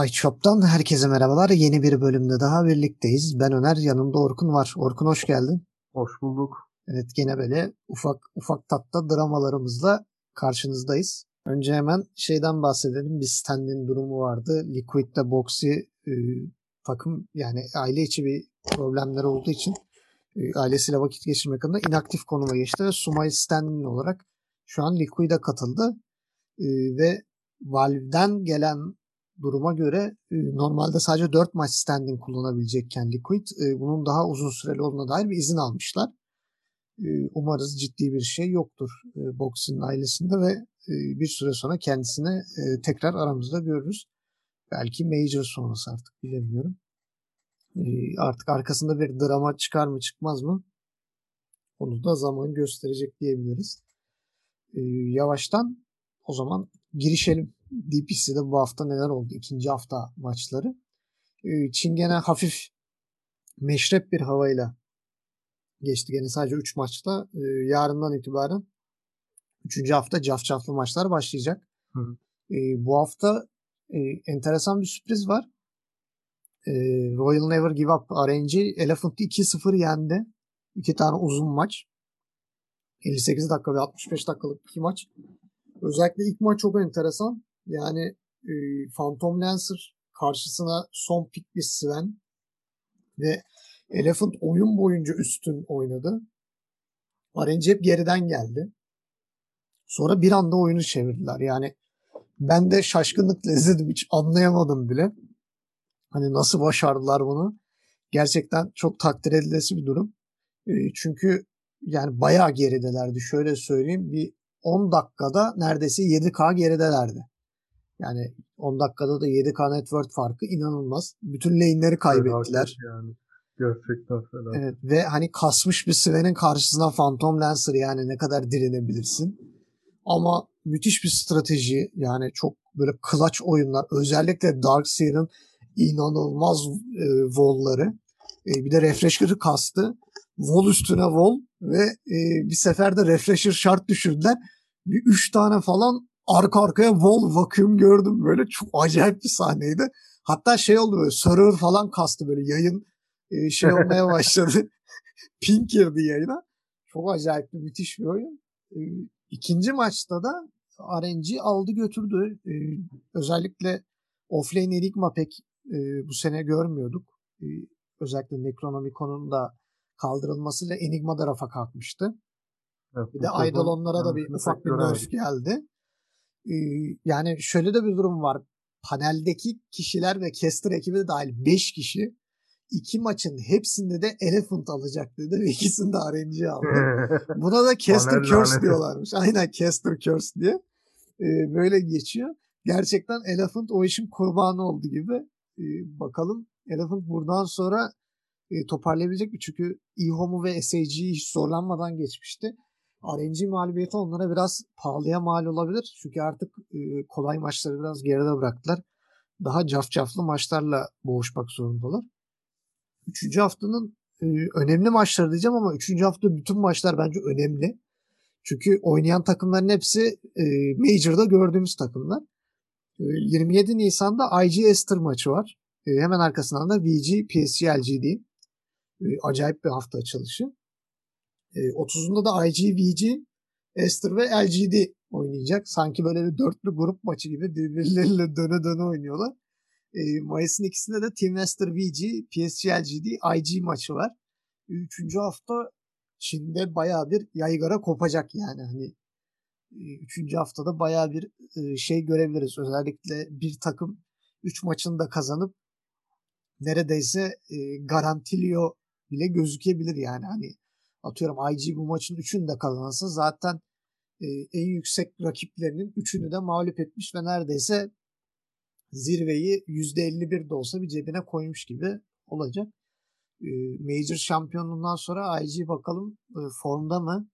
Sideshop'tan herkese merhabalar. Yeni bir bölümde daha birlikteyiz. Ben Öner, yanımda Orkun var. Orkun hoş geldin. Hoş bulduk. Evet gene böyle ufak ufak tatta dramalarımızla karşınızdayız. Önce hemen şeyden bahsedelim. Bir standin durumu vardı. Liquid'de Boxy e, takım yani aile içi bir problemler olduğu için e, ailesiyle vakit geçirmek adına inaktif konuma geçti ve Sumay standin olarak şu an Liquid'e katıldı. E, ve Valve'den gelen duruma göre e, normalde sadece 4 maç standing kullanabilecekken Liquid e, bunun daha uzun süreli olduğuna dair bir izin almışlar. E, umarız ciddi bir şey yoktur Box'in ailesinde ve bir süre sonra kendisini tekrar aramızda görürüz. Belki Major sonrası artık bilemiyorum. Artık arkasında bir drama çıkar mı çıkmaz mı? Onu da zaman gösterecek diyebiliriz. Yavaştan o zaman girişelim. DPC'de bu hafta neler oldu? İkinci hafta maçları. Ee, Çingene hafif meşrep bir havayla geçti. Gene sadece 3 maçta. Ee, yarından itibaren 3. hafta cafcaflı maçlar başlayacak. Hı hı. Ee, bu hafta e, enteresan bir sürpriz var. Royal Never Give Up RNG Elephant 2-0 yendi. İki tane uzun maç. 58 dakika ve 65 dakikalık iki maç. Özellikle ilk maç çok enteresan. Yani e, Phantom Lancer karşısına son pik bir Sven ve Elephant oyun boyunca üstün oynadı. RNG hep geriden geldi. Sonra bir anda oyunu çevirdiler. Yani ben de şaşkınlıkla izledim. Hiç anlayamadım bile. Hani nasıl başardılar bunu? Gerçekten çok takdir edilesi bir durum. E, çünkü yani bayağı geridelerdi. Şöyle söyleyeyim. Bir 10 dakikada neredeyse 7K geridelerdi. Yani 10 dakikada da 7K network farkı inanılmaz. Bütün lane'leri kaybettiler. Yani. Gerçekten fena. Evet ve hani kasmış bir Sven'in karşısına Phantom Lancer yani ne kadar direnebilirsin. Ama müthiş bir strateji yani çok böyle clutch oyunlar. Özellikle Darkseer'ın inanılmaz e, volları. E, bir de refresher'ı kastı. Vol üstüne vol ve e, bir sefer de refresher şart düşürdüler. Bir üç tane falan arka arkaya wall vacuum gördüm böyle çok acayip bir sahneydi. Hatta şey oldu böyle server falan kastı böyle yayın e, şey olmaya başladı. Pink girdi yayına. Çok acayip bir müthiş bir oyun. E, ikinci maçta da RNG aldı götürdü. E, özellikle offlane Enigma pek e, bu sene görmüyorduk. E, özellikle Necronomicon'un da kaldırılmasıyla Enigma da rafa kalkmıştı. Evet, bir de Eidolonlara da bir ufak bir nerf geldi. Yani şöyle de bir durum var. Paneldeki kişiler ve Caster ekibi de dahil 5 kişi iki maçın hepsinde de Elephant alacak dedi ve ikisini de RNG aldı. Buna da Caster Curse diyorlarmış. Aynen Caster Curse diye. Ee, böyle geçiyor. Gerçekten Elephant o işin kurbanı oldu gibi. Ee, bakalım Elephant buradan sonra e, toparlayabilecek mi? Çünkü eHome'u ve SAG'yi hiç zorlanmadan geçmişti. RNG mağlubiyeti onlara biraz pahalıya mal olabilir. Çünkü artık e, kolay maçları biraz geride bıraktılar. Daha cafcaflı maçlarla boğuşmak zorundalar. Üçüncü haftanın e, önemli maçları diyeceğim ama üçüncü hafta bütün maçlar bence önemli. Çünkü oynayan takımların hepsi e, Major'da gördüğümüz takımlar. E, 27 Nisan'da IG Esther maçı var. Hemen arkasından da VG PSG LGD. E, acayip bir hafta açılışı. E, 30'unda da IGVG, Esther ve LGD oynayacak. Sanki böyle bir dörtlü grup maçı gibi birbirleriyle döne döne oynuyorlar. E, Mayıs'ın ikisinde de Team Esther VG, PSG LGD, IG maçı var. Üçüncü hafta Çin'de bayağı bir yaygara kopacak yani. Hani üçüncü haftada bayağı bir şey görebiliriz. Özellikle bir takım üç maçını da kazanıp neredeyse garantiliyor bile gözükebilir yani. Hani atıyorum IG bu maçın üçünü de kazansa zaten e, en yüksek rakiplerinin üçünü de mağlup etmiş ve neredeyse zirveyi %51 de olsa bir cebine koymuş gibi olacak. E, Major şampiyonluğundan sonra IG bakalım e, formda mı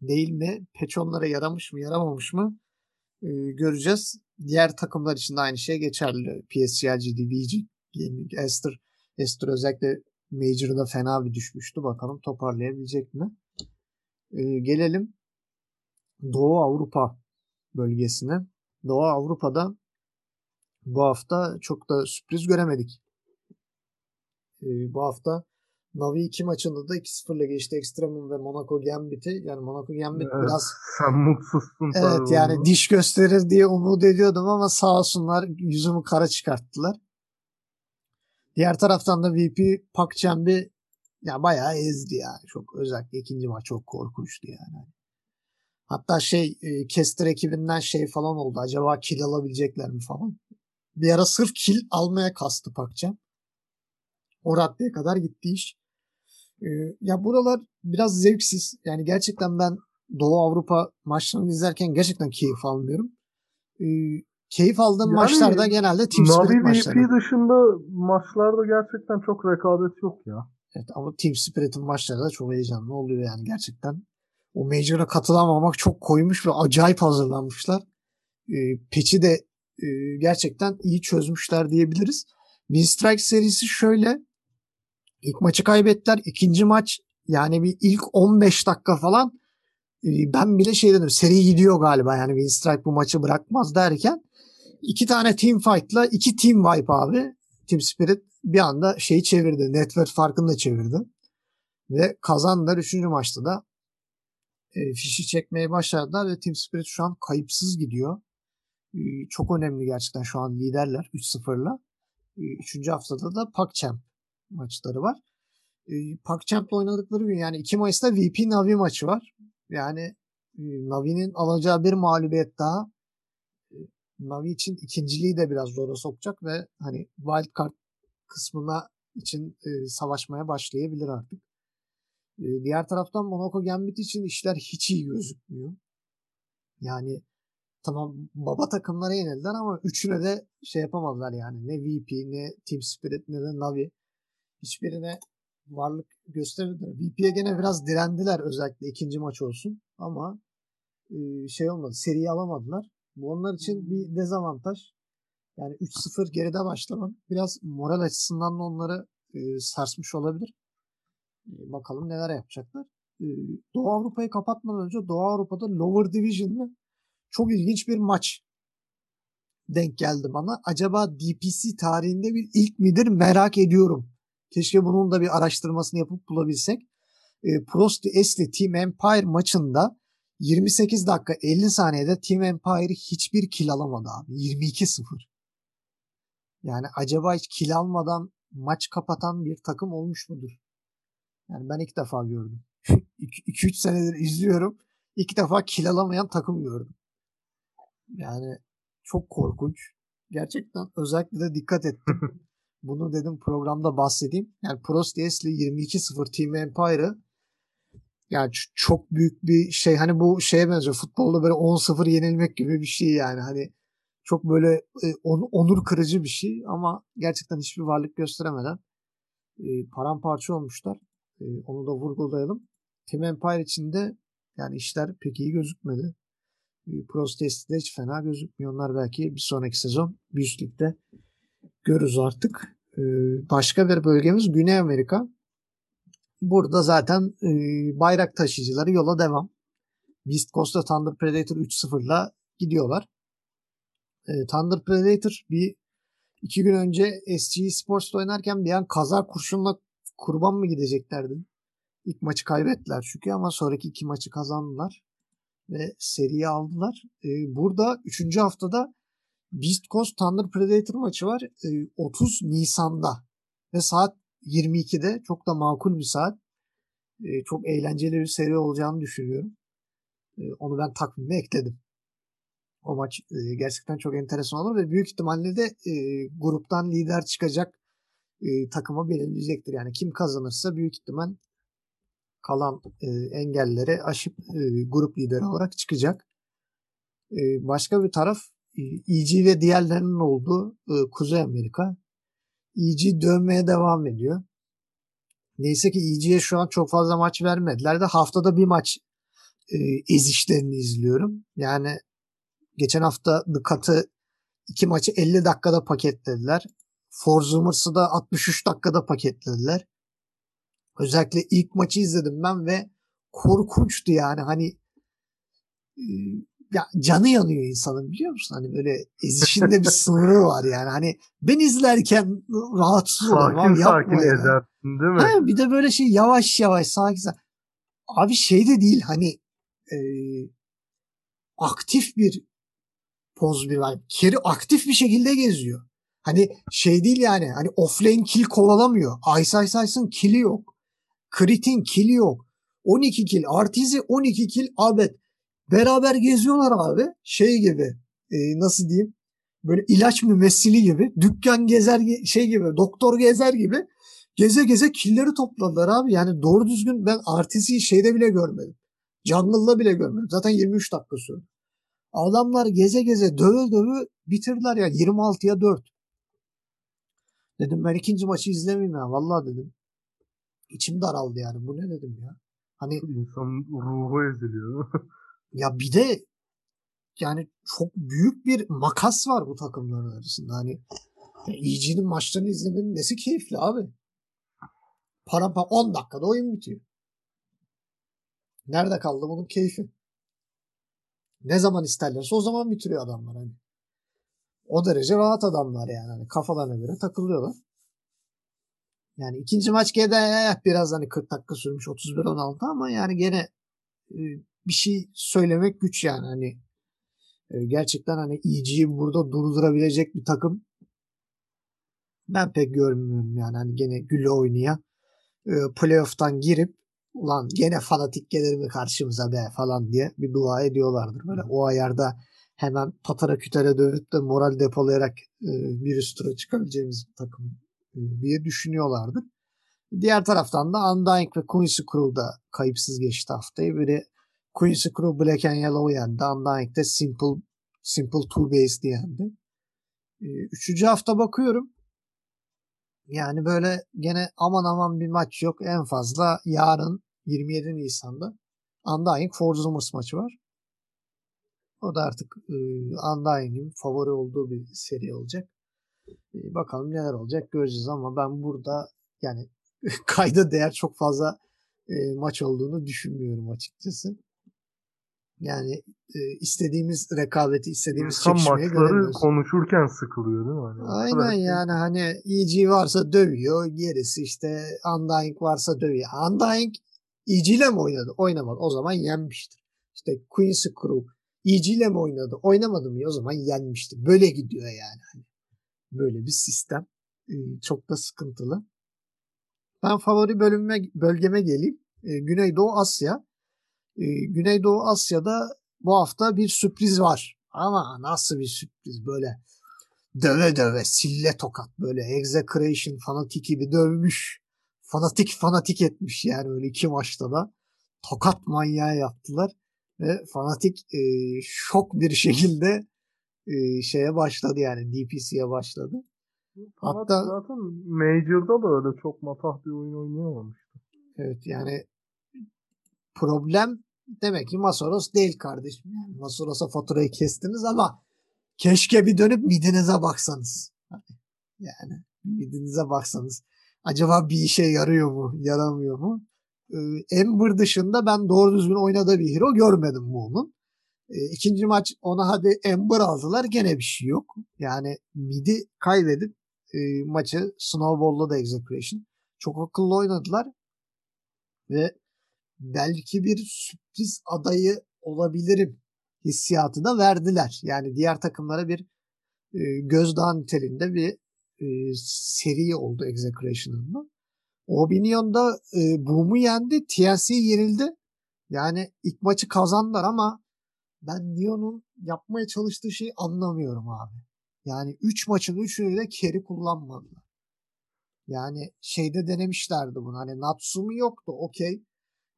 değil mi? Peçonlara yaramış mı yaramamış mı? E, göreceğiz. Diğer takımlar için de aynı şey geçerli. PSG, DVG, Gaming, Esther. Esther özellikle Major'da fena bir düşmüştü. Bakalım toparlayabilecek mi? Ee, gelelim Doğu Avrupa bölgesine. Doğu Avrupa'da bu hafta çok da sürpriz göremedik. Ee, bu hafta Navi 2 maçında da 2-0'la geçti Ekstremum ve Monaco Gambit'i. Yani Monaco Gambit Evet, biraz Sen mutsuzsun evet yani diş gösterir diye umut ediyordum ama sağ olsunlar yüzümü kara çıkarttılar. Diğer taraftan da VP Pak Çembi ya bayağı ezdi yani. Çok özellikle ikinci maç çok korkunçtu yani. Hatta şey e, Kester ekibinden şey falan oldu. Acaba kill alabilecekler mi falan. Bir ara sırf kill almaya kastı Pakcam. O raddeye kadar gitti iş. Ee, ya buralar biraz zevksiz. Yani gerçekten ben Doğu Avrupa maçlarını izlerken gerçekten keyif almıyorum. Ee, keyif aldığım Yani maçlarda genelde Team Spirit maçları. VP dışında maçlarda gerçekten çok rekabet yok ya. Evet, ama Team Spirit'in maçları da çok heyecanlı oluyor yani gerçekten. O Major'a katılamamak çok koymuş ve acayip hazırlanmışlar. E, Patch'i de e, gerçekten iyi çözmüşler diyebiliriz. Win Strike serisi şöyle. İlk maçı kaybettiler. İkinci maç yani bir ilk 15 dakika falan e, ben bile şey dedim seri gidiyor galiba yani Win Strike bu maçı bırakmaz derken iki tane team fight'la iki team wipe abi. Team Spirit bir anda şeyi çevirdi. Network farkını da çevirdi. Ve kazandılar. Üçüncü maçta da e, fişi çekmeye başladılar ve Team Spirit şu an kayıpsız gidiyor. E, çok önemli gerçekten şu an liderler 3-0'la. E, üçüncü haftada da PAGChamp maçları var. E, PAGChamp'la oynadıkları gün yani 2 Mayıs'ta VP Navi maçı var. Yani e, Navi'nin alacağı bir mağlubiyet daha Navi için ikinciliği de biraz zora sokacak ve hani wildcard kısmına için e, savaşmaya başlayabilir artık. E, diğer taraftan Monaco Gambit için işler hiç iyi gözükmüyor. Yani tamam baba takımlara yenildiler ama üçüne de şey yapamadılar yani. Ne VP ne Team Spirit ne de Navi. Hiçbirine varlık göstermediler. VP'ye gene biraz direndiler özellikle ikinci maç olsun. Ama e, şey olmadı. Seriyi alamadılar. Bu onlar için bir dezavantaj. Yani 3-0 geride başlamak biraz moral açısından da onları e, sarsmış olabilir. E, bakalım neler yapacaklar. E, Doğu Avrupa'yı kapatmadan önce Doğu Avrupa'da Lower Division'da çok ilginç bir maç denk geldi bana. Acaba DPC tarihinde bir ilk midir merak ediyorum. Keşke bunun da bir araştırmasını yapıp bulabilsek. E, Prost Esli Team Empire maçında 28 dakika 50 saniyede Team Empire hiçbir kill alamadı abi. 22-0. Yani acaba hiç kill almadan maç kapatan bir takım olmuş mudur? Yani ben ilk defa gördüm. 2-3 senedir izliyorum. İlk defa kill alamayan takım gördüm. Yani çok korkunç. Gerçekten özellikle de dikkat ettim. Bunu dedim programda bahsedeyim. Yani Prost Esli 22-0 Team Empire'ı yani çok büyük bir şey. Hani bu şeye benziyor. Futbolda böyle 10-0 yenilmek gibi bir şey yani. Hani çok böyle e, on, onur kırıcı bir şey ama gerçekten hiçbir varlık gösteremeden e, paramparça olmuşlar. E, onu da vurgulayalım. Team Empire içinde yani işler pek iyi gözükmedi. E, Prost de hiç fena gözükmüyor. Onlar belki bir sonraki sezon bir üst görürüz artık. E, başka bir bölgemiz Güney Amerika. Burada zaten e, bayrak taşıyıcıları yola devam. Beast Coast'ta Thunder Predator 3-0'la gidiyorlar. E, Thunder Predator bir iki gün önce SG Sports'ta oynarken bir an kaza kurşunla kurban mı gideceklerdi? İlk maçı kaybettiler çünkü ama sonraki iki maçı kazandılar ve seriyi aldılar. E, burada üçüncü haftada Beast Coast Thunder Predator maçı var. E, 30 Nisan'da ve saat 22'de çok da makul bir saat. E, çok eğlenceli bir seri olacağını düşünüyorum. E, onu ben takvime ekledim. O maç e, gerçekten çok enteresan olur ve büyük ihtimalle de e, gruptan lider çıkacak e, takımı belirleyecektir. Yani kim kazanırsa büyük ihtimal kalan e, engelleri aşıp e, grup lideri olarak çıkacak. E, başka bir taraf e, EG ve diğerlerinin olduğu e, Kuzey Amerika. EG dövmeye devam ediyor. Neyse ki EG'ye şu an çok fazla maç vermediler de haftada bir maç e, ezişlerini izliyorum. Yani geçen hafta The iki maçı 50 dakikada paketlediler. Forzumers'ı da 63 dakikada paketlediler. Özellikle ilk maçı izledim ben ve korkunçtu yani hani ya canı yanıyor insanın biliyor musun? Hani böyle ezişinde bir sınırı var yani. Hani ben izlerken rahatsız olurum. Sakin Abi sakin yapma ya. ezersin değil mi? Ha, bir de böyle şey yavaş yavaş sakin sakin. Abi şey de değil hani e, aktif bir poz bir var. Keri aktif bir şekilde geziyor. Hani şey değil yani hani offlane kill kovalamıyor. Ice Ice Ice'ın kill'i yok. Crit'in kill'i yok. 12 kill. Artizi 12 kill. Abet. Beraber geziyorlar abi. Şey gibi. e, nasıl diyeyim? Böyle ilaç mümessili gibi. Dükkan gezer ge- şey gibi. Doktor gezer gibi. Geze geze killleri topladılar abi. Yani doğru düzgün ben Artizi'yi şeyde bile görmedim. Jungle'da bile görmedim. Zaten 23 dakika sürdü. Adamlar geze geze döve döve bitirdiler ya 26'ya 4. Dedim ben ikinci maçı izlemeyeyim ya. Vallahi dedim. İçim daraldı yani. Bu ne dedim ya. Hani İnsanın ruhu eziliyor. ya bir de yani çok büyük bir makas var bu takımların arasında. Hani EG'nin maçlarını izlemenin nesi keyifli abi. Para 10 dakikada oyun bitiyor. Nerede kaldı bunun keyfi? Ne zaman isterlerse o zaman bitiriyor adamlar hani. O derece rahat adamlar yani. Hani kafalarına göre takılıyorlar. Yani ikinci maç gene biraz hani 40 dakika sürmüş 31-16 ama yani gene e, bir şey söylemek güç yani hani e, gerçekten hani EG'yi burada durdurabilecek bir takım ben pek görmüyorum yani hani gene güle oynaya e, playoff'tan girip ulan gene fanatik gelir mi karşımıza be falan diye bir dua ediyorlardır. Böyle o ayarda hemen patara kütere dövüp de moral depolayarak e, bir üst tura çıkabileceğimiz bir takım diye düşünüyorlardır. Diğer taraftan da Undying ve Quincy Crew da kayıpsız geçti haftayı. Biri Quincy Crew Black and Yellow yendi. Undying Simple Simple Two Base yendi. E, üçüncü hafta bakıyorum. Yani böyle gene aman aman bir maç yok. En fazla yarın 27 Nisan'da Undying Forzumers maçı var. O da artık e, Undying'in favori olduğu bir seri olacak. E, bakalım neler olacak göreceğiz ama ben burada yani kayda değer çok fazla e, maç olduğunu düşünmüyorum açıkçası. Yani e, istediğimiz rekabeti, istediğimiz İnsan çekişmeyi göremiyoruz. konuşurken sıkılıyor değil mi? Hani Aynen Evet. yani hani EG varsa dövüyor. Gerisi işte Undying varsa dövüyor. Undying EG ile mi oynadı? Oynamadı. O zaman yenmiştir. İşte Quincy Crew EG ile mi oynadı? Oynamadı mı? O zaman yenmiştir. Böyle gidiyor yani. Hani böyle bir sistem. Ee, Çok da sıkıntılı. Ben favori bölüme, bölgeme geleyim. Ee, Güneydoğu Asya. Ee, Güneydoğu Asya'da bu hafta bir sürpriz var. Ama nasıl bir sürpriz böyle döve döve sille tokat böyle execration fanatik gibi dövmüş. Fanatik fanatik etmiş yani öyle iki maçta da. Tokat manyağı yaptılar. Ve fanatik e, şok bir şekilde e, şeye başladı yani DPC'ye başladı. Hatta zaten Major'da da öyle çok matah bir oyun oynayamamış. Evet yani problem demek ki Masoros değil kardeşim. Yani Masoros'a faturayı kestiniz ama keşke bir dönüp midenize baksanız. Yani midenize baksanız. Acaba bir işe yarıyor mu, yaramıyor mu? Ee, Ember dışında ben doğru düzgün oynadığı bir hero görmedim bu onun. Ee, ikinci maç ona hadi Ember aldılar gene bir şey yok. Yani midi kaybedip e, maçı Snowball'la da execution. Çok akıllı oynadılar ve belki bir sürpriz adayı olabilirim hissiyatı da verdiler. Yani diğer takımlara bir e, gözdağı niteliğinde bir e, seri oldu Execration'ın. Obinion'da e, Boom'u yendi. TNC yenildi. Yani ilk maçı kazandılar ama ben Neon'un yapmaya çalıştığı şeyi anlamıyorum abi. Yani 3 maçın 3'ünü de carry kullanmadılar. Yani şeyde denemişlerdi bunu. Hani Natsumi yoktu okey.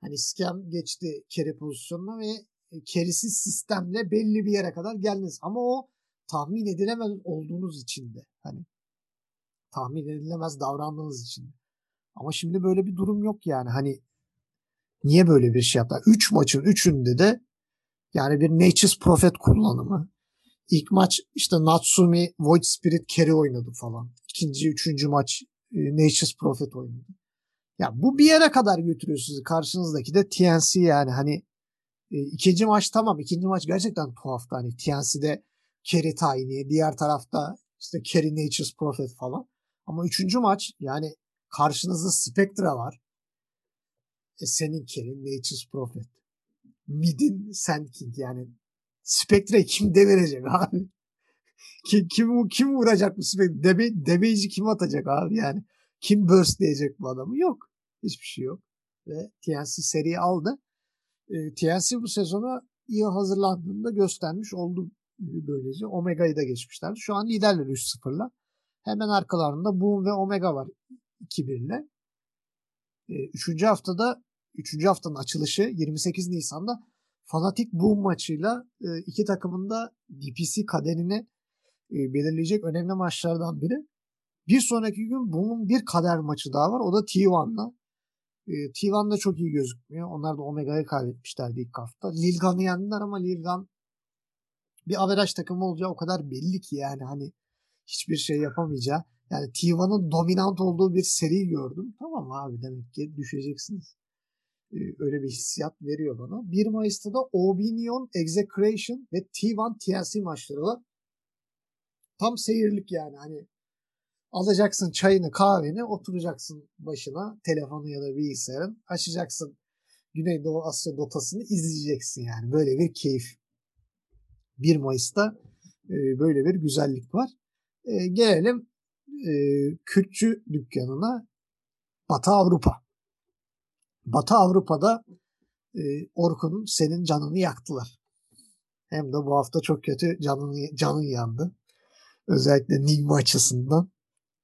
Hani scam geçti carry pozisyonuna ve e, carry'siz sistemle belli bir yere kadar geldiniz. Ama o tahmin edilemez olduğunuz için de. Hani tahmin edilemez davrandığınız için. Ama şimdi böyle bir durum yok yani. Hani niye böyle bir şey yaptılar? 3 maçın 3'ünde de yani bir Nature's Prophet kullanımı. İlk maç işte Natsumi Void Spirit carry oynadı falan. İkinci, üçüncü maç e, Nature's Prophet oynadı. Ya bu bir yere kadar götürüyor sizi. Karşınızdaki de TNC yani hani E, ikinci maç tamam. ikinci maç gerçekten tuhaftı. Hani TNC'de Kerry Tiny, diğer tarafta işte Kerry Nature's Prophet falan. Ama üçüncü maç yani karşınızda Spectra var. E, senin Kerry Nature's Prophet. Mid'in Sand King yani Spectra'yı kim devirecek abi? kim, kim, kim vuracak bu Spectra? Deme, damage'i kim atacak abi yani? Kim burst diyecek bu adamı? Yok. Hiçbir şey yok. Ve TNC seriyi aldı. E, TNC bu sezona iyi hazırlandığında göstermiş oldu böylece. Omega'yı da geçmişler. Şu an liderler 3-0'la. Hemen arkalarında Boom ve Omega var 2-1'le. E, üçüncü haftada üçüncü haftanın açılışı 28 Nisan'da Fanatik Boom maçıyla e, iki takımın da DPC kaderini e, belirleyecek önemli maçlardan biri. Bir sonraki gün Boom'un bir kader maçı daha var. O da T1'la. E, T1 da çok iyi gözükmüyor. Onlar da Omega'yı kaybetmişlerdi ilk hafta. Lilgan'ı yendiler ama Lilgan bir averaj takımı olacağı o kadar belli ki yani hani hiçbir şey yapamayacağı. Yani T1'ın dominant olduğu bir seri gördüm. Tamam abi demek ki düşeceksiniz. Ee, öyle bir hissiyat veriyor bana. 1 Mayıs'ta da Obinion, Execration ve T1 TNC maçları var. Tam seyirlik yani hani alacaksın çayını kahveni oturacaksın başına telefonu ya da bilgisayarın açacaksın Güneydoğu Asya dotasını izleyeceksin yani böyle bir keyif. 1 Mayıs'ta e, böyle bir güzellik var. E, gelelim e, Kürtçü dükkanına Batı Avrupa. Batı Avrupa'da Orkun'un senin canını yaktılar. Hem de bu hafta çok kötü canını, canın yandı. Özellikle Nigma açısından.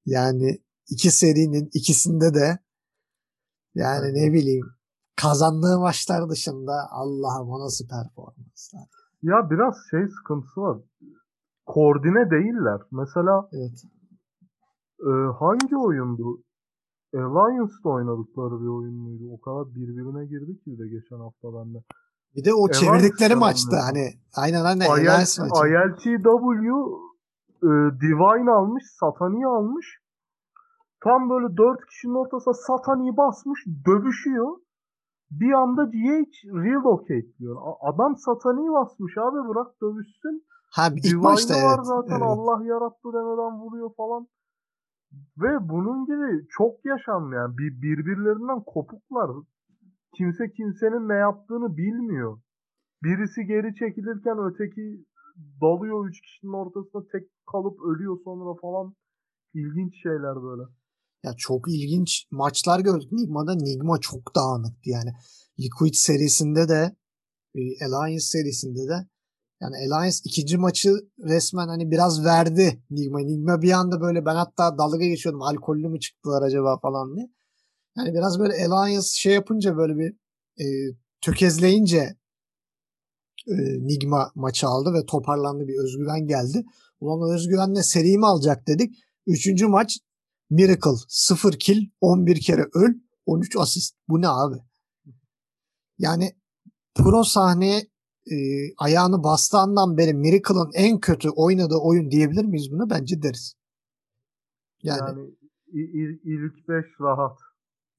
Yani iki serinin ikisinde de yani ne bileyim kazandığı maçlar dışında Allah'ım o nasıl performanslar. Ya biraz şey sıkıntısı var. Koordine değiller. Mesela evet. e, hangi oyundu? Alliance'da oynadıkları bir oyun muydu? O kadar birbirine girdi ki de geçen hafta bende. Bir de o Alliance çevirdikleri maçtı hani. Aynen aynen. IL, ILTW e, Divine almış, Satani'yi almış. Tam böyle dört kişinin ortasına Satani'yi basmış, dövüşüyor. Bir anda GH relocate diyor. Adam Satani'yi basmış abi bırak dövüşsün. Ha ilk başta var evet. zaten evet. Allah yarattı demeden vuruyor falan. Ve bunun gibi çok yaşanmayan bir birbirlerinden kopuklar. Kimse kimsenin ne yaptığını bilmiyor. Birisi geri çekilirken öteki dalıyor üç kişinin ortasında tek kalıp ölüyor sonra falan. İlginç şeyler böyle. Ya çok ilginç maçlar gördük Nigma'da. Nigma çok dağınıktı yani. Liquid serisinde de e, Alliance serisinde de yani Alliance ikinci maçı resmen hani biraz verdi Nigma. Nigma bir anda böyle ben hatta dalga geçiyordum. Alkollü mü çıktılar acaba falan diye. Yani biraz böyle Alliance şey yapınca böyle bir e, tökezleyince e, Nigma maçı aldı ve toparlandı bir özgüven geldi. Ulan özgüvenle seri mi alacak dedik. Üçüncü maç Miracle 0 kill 11 kere öl 13 asist. Bu ne abi? Yani pro sahneye e, ayağını bastığı andan beri Miracle'ın en kötü oynadığı oyun diyebilir miyiz buna? Bence deriz. Yani, yani il, ilk 5 rahat.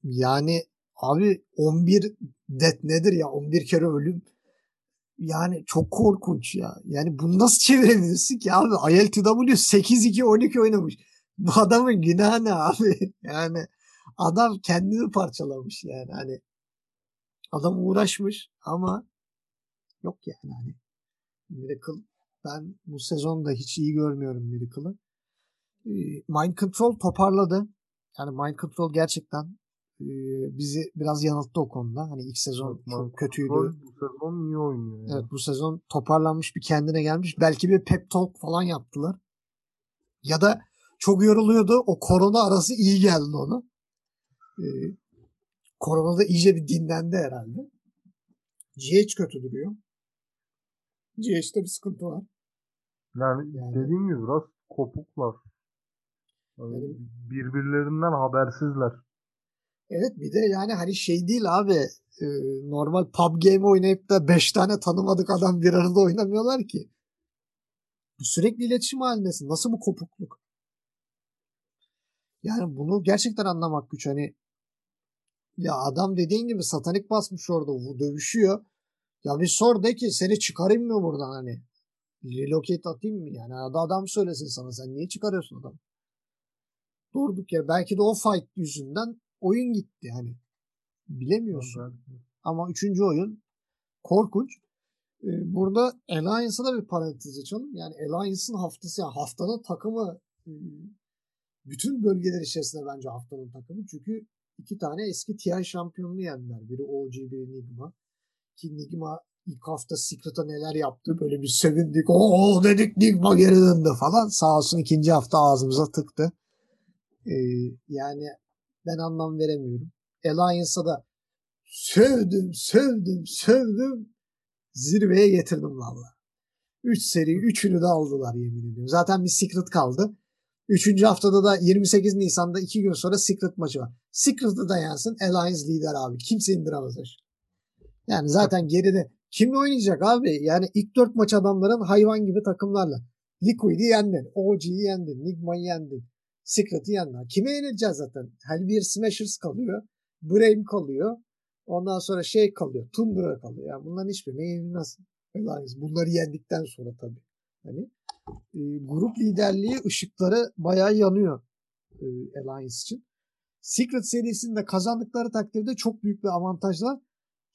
Yani abi 11 det nedir ya 11 kere ölüm yani çok korkunç ya. Yani bunu nasıl çevirebilirsin ki abi? ILTW 8-2-12 oynamış. Bu adamın günahı ne abi? Yani adam kendini parçalamış yani. Hani adam uğraşmış ama yok yani hani. Miracle ben bu sezonda hiç iyi görmüyorum Miracle'ı. Mind Control toparladı. Yani Mind Control gerçekten bizi biraz yanılttı o konuda. Hani ilk sezon evet, çok kötüydü. Bu sezon iyi oynuyor. Yani. Evet bu sezon toparlanmış bir kendine gelmiş. Belki bir pep talk falan yaptılar. Ya da çok yoruluyordu. O korona arası iyi geldi ona. Ee, koronada iyice bir dinlendi herhalde. GH kötü duruyor. GH'de bir sıkıntı var. Yani, yani dediğim gibi biraz kopuklar. Yani yani, birbirlerinden habersizler. Evet bir de yani hani şey değil abi e, normal pub game oynayıp da 5 tane tanımadık adam bir arada oynamıyorlar ki. Sürekli iletişim halindesin. Nasıl bu kopukluk? Yani bunu gerçekten anlamak güç. Hani ya adam dediğin gibi satanik basmış orada dövüşüyor. Ya bir sor de ki seni çıkarayım mı buradan hani? Relocate atayım mı? Yani adam söylesin sana sen niye çıkarıyorsun adamı? Durduk ya belki de o fight yüzünden oyun gitti hani. Bilemiyorsun. Ama üçüncü oyun korkunç. Ee, burada Alliance'a da bir parantez açalım. Yani Alliance'ın haftası yani haftanın takımı e, bütün bölgeler içerisinde bence haftanın takımı. Çünkü iki tane eski TI şampiyonluğu yendiler. Biri OG, biri Nigma. Ki Nigma ilk hafta Secret'a neler yaptı böyle bir sevindik. Oo dedik Nigma geri döndü falan. Sağ olsun ikinci hafta ağzımıza tıktı. Ee, yani ben anlam veremiyorum. Alliance'a da sövdüm, sövdüm, sövdüm. Zirveye getirdim valla. Üç seri, üçünü de aldılar yemin ediyorum. Zaten bir Secret kaldı. Üçüncü haftada da 28 Nisan'da iki gün sonra Secret maçı var. Secret'ı da yansın Alliance lider abi. Kimse indiremez. Yani zaten geride kimle oynayacak abi? Yani ilk dört maç adamların hayvan gibi takımlarla. Liquid'i yendin. OG'yi yendin. Nigma'yı yendin. Secret'ı yendin. Kime yenileceğiz zaten? Helvier Smashers kalıyor. Brave kalıyor. Ondan sonra şey kalıyor. Tundra kalıyor. Yani bunların hiçbirine yenilmez. Alliance. Bunları yendikten sonra tabii. Hani e, grup liderliği ışıkları bayağı yanıyor e, Alliance için. Secret serisinde kazandıkları takdirde çok büyük bir avantajlar.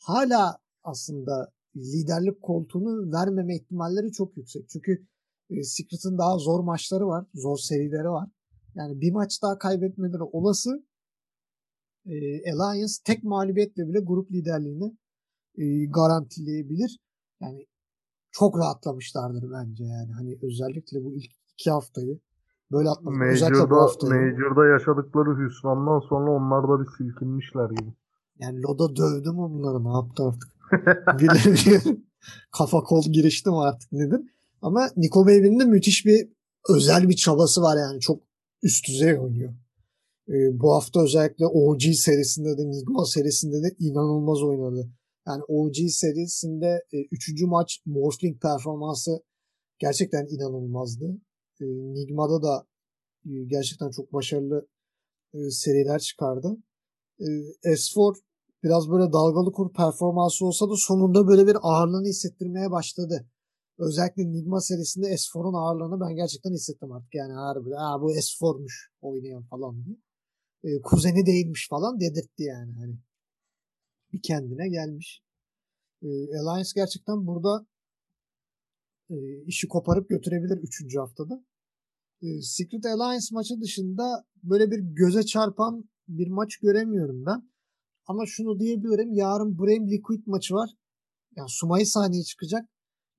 Hala aslında liderlik koltuğunu vermeme ihtimalleri çok yüksek. Çünkü e, Secret'ın daha zor maçları var. Zor serileri var. Yani bir maç daha kaybetmeleri olası. E, Alliance tek mağlubiyetle bile grup liderliğini e, garantileyebilir. Yani çok rahatlamışlardır bence yani. Hani özellikle bu ilk iki haftayı böyle atmak. Özellikle bu haftayı. Major'da yaşadıkları hüsrandan sonra onlar da bir silkinmişler gibi. Yani Loda dövdü mü bunları ne yaptı artık? Bilemiyorum. Kafa kol girişti mi artık nedir? Ama Nico Baby'nin de müthiş bir özel bir çabası var yani. Çok üst düzey oynuyor. Ee, bu hafta özellikle OG serisinde de Nigma serisinde de inanılmaz oynadı. Yani OG serisinde 3. E, maç Morphling performansı gerçekten inanılmazdı. E, Nigma'da da e, gerçekten çok başarılı e, seriler çıkardı. E, S4 biraz böyle dalgalı kur performansı olsa da sonunda böyle bir ağırlığını hissettirmeye başladı. Özellikle Nigma serisinde S4'un ağırlığını ben gerçekten hissettim artık. Yani harbi Aa, bu S4'muş oynayan falan diye. E, kuzeni değilmiş falan dedirtti yani. Hani bir kendine gelmiş. E, Alliance gerçekten burada e, işi koparıp götürebilir 3. haftada. E, Secret Alliance maçı dışında böyle bir göze çarpan bir maç göremiyorum ben. Ama şunu diyebilirim. Yarın Brave Liquid maçı var. Yani Sumay sahneye çıkacak.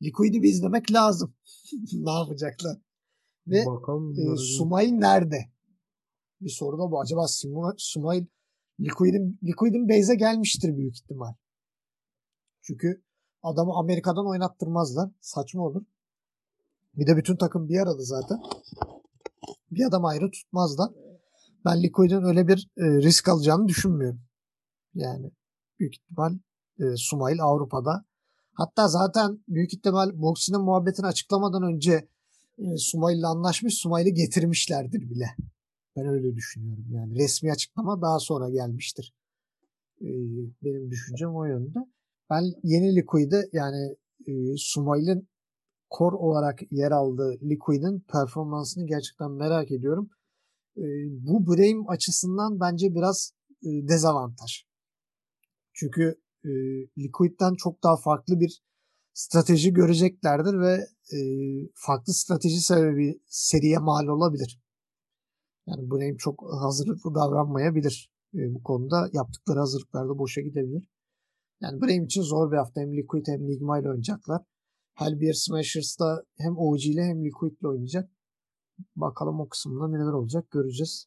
Liquid'i bir izlemek lazım. ne yapacaklar? Ve e, Sumay nerede? Bir soru da bu. Acaba Sumay Liquid'in Liquid'in base'e gelmiştir büyük ihtimal. Çünkü adamı Amerika'dan oynattırmazlar. Saçma olur. Bir de bütün takım bir arada zaten. Bir adam ayrı tutmazlar. Ben Liquid'in öyle bir e, risk alacağını düşünmüyorum. Yani büyük ihtimal e, Sumail Avrupa'da. Hatta zaten büyük ihtimal Boxing'in muhabbetini açıklamadan önce e, Sumail'le anlaşmış. Sumail'i getirmişlerdir bile. Ben öyle düşünüyorum. Yani resmi açıklama daha sonra gelmiştir. E, benim düşüncem o yönde. Ben yeni Liquid'e yani e, Sumail'in kor olarak yer aldığı Liquid'in performansını gerçekten merak ediyorum. E, bu Brame açısından bence biraz e, dezavantaj. Çünkü e, Liquid'den çok daha farklı bir strateji göreceklerdir ve e, farklı strateji sebebi seriye mal olabilir. Yani Brame çok hazırlıklı davranmayabilir. E, bu konuda yaptıkları hazırlıklar da boşa gidebilir. Yani Brave için zor bir hafta. Hem Liquid hem Ligma ile oynayacaklar. Hellbeer Smashers da hem OG ile hem Liquid ile oynayacak. Bakalım o kısımda neler olacak göreceğiz.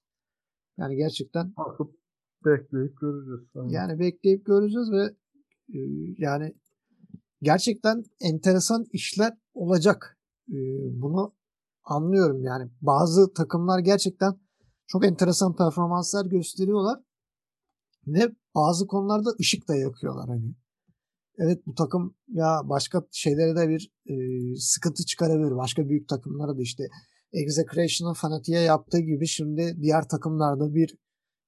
Yani gerçekten Bakıp bekleyip göreceğiz. Yani. yani bekleyip göreceğiz ve yani gerçekten enteresan işler olacak. E, bunu anlıyorum yani. Bazı takımlar gerçekten çok enteresan performanslar gösteriyorlar. Ve bazı konularda ışık da yakıyorlar hani. Evet bu takım ya başka şeylere de bir e, sıkıntı çıkarabilir. Başka büyük takımlara da işte Execration'ın Fanatiğe yaptığı gibi şimdi diğer takımlarda bir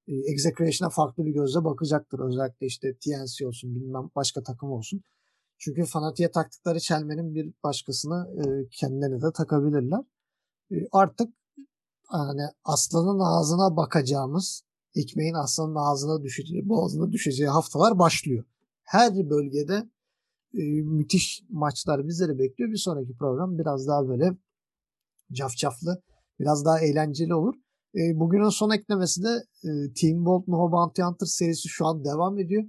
e, Execration'a farklı bir gözle bakacaktır. Özellikle işte TNC olsun bilmem başka takım olsun. Çünkü fanatiğe taktıkları çelmenin bir başkasını e, kendilerine de takabilirler. E, artık yani aslanın ağzına bakacağımız, ekmeğin aslanın ağzına düşeceği, boğazına düşeceği haftalar başlıyor. Her bölgede e, müthiş maçlar bizleri bekliyor. Bir sonraki program biraz daha böyle cafcaflı, biraz daha eğlenceli olur. E, bugünün son eklemesi de e, Team Bolt No Bounty Hunter serisi şu an devam ediyor.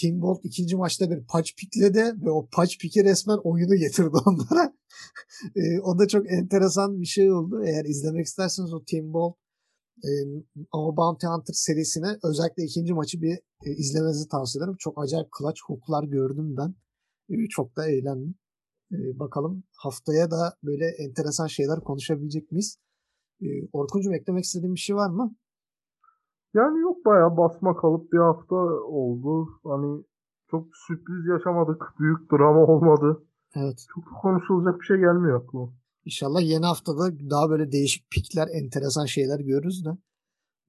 Team Bolt ikinci maçta bir patch pikledi ve o patch piki resmen oyunu getirdi onlara. e, o da çok enteresan bir şey oldu. Eğer izlemek isterseniz o Team Bolt e, No Bounty Hunter serisine özellikle ikinci maçı bir e, izlemenizi tavsiye ederim. Çok acayip clutch hooklar gördüm ben. E, çok da eğlendim. E, bakalım haftaya da böyle enteresan şeyler konuşabilecek miyiz? E, Orkuncuğum eklemek istediğin bir şey var mı? Yani yok bayağı basma kalıp bir hafta oldu. Hani çok sürpriz yaşamadık. Büyük drama olmadı. Evet. Çok konuşulacak bir şey gelmiyor aklıma. İnşallah yeni haftada daha böyle değişik pikler, enteresan şeyler görürüz de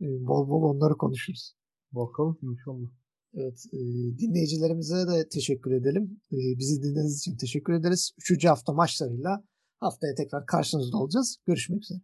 e, bol bol onları konuşuruz. Bakalım inşallah. Evet, e, dinleyicilerimize de teşekkür edelim. E, bizi dinlediğiniz için teşekkür ederiz. Üçüncü hafta maçlarıyla haftaya tekrar karşınızda olacağız. Görüşmek üzere.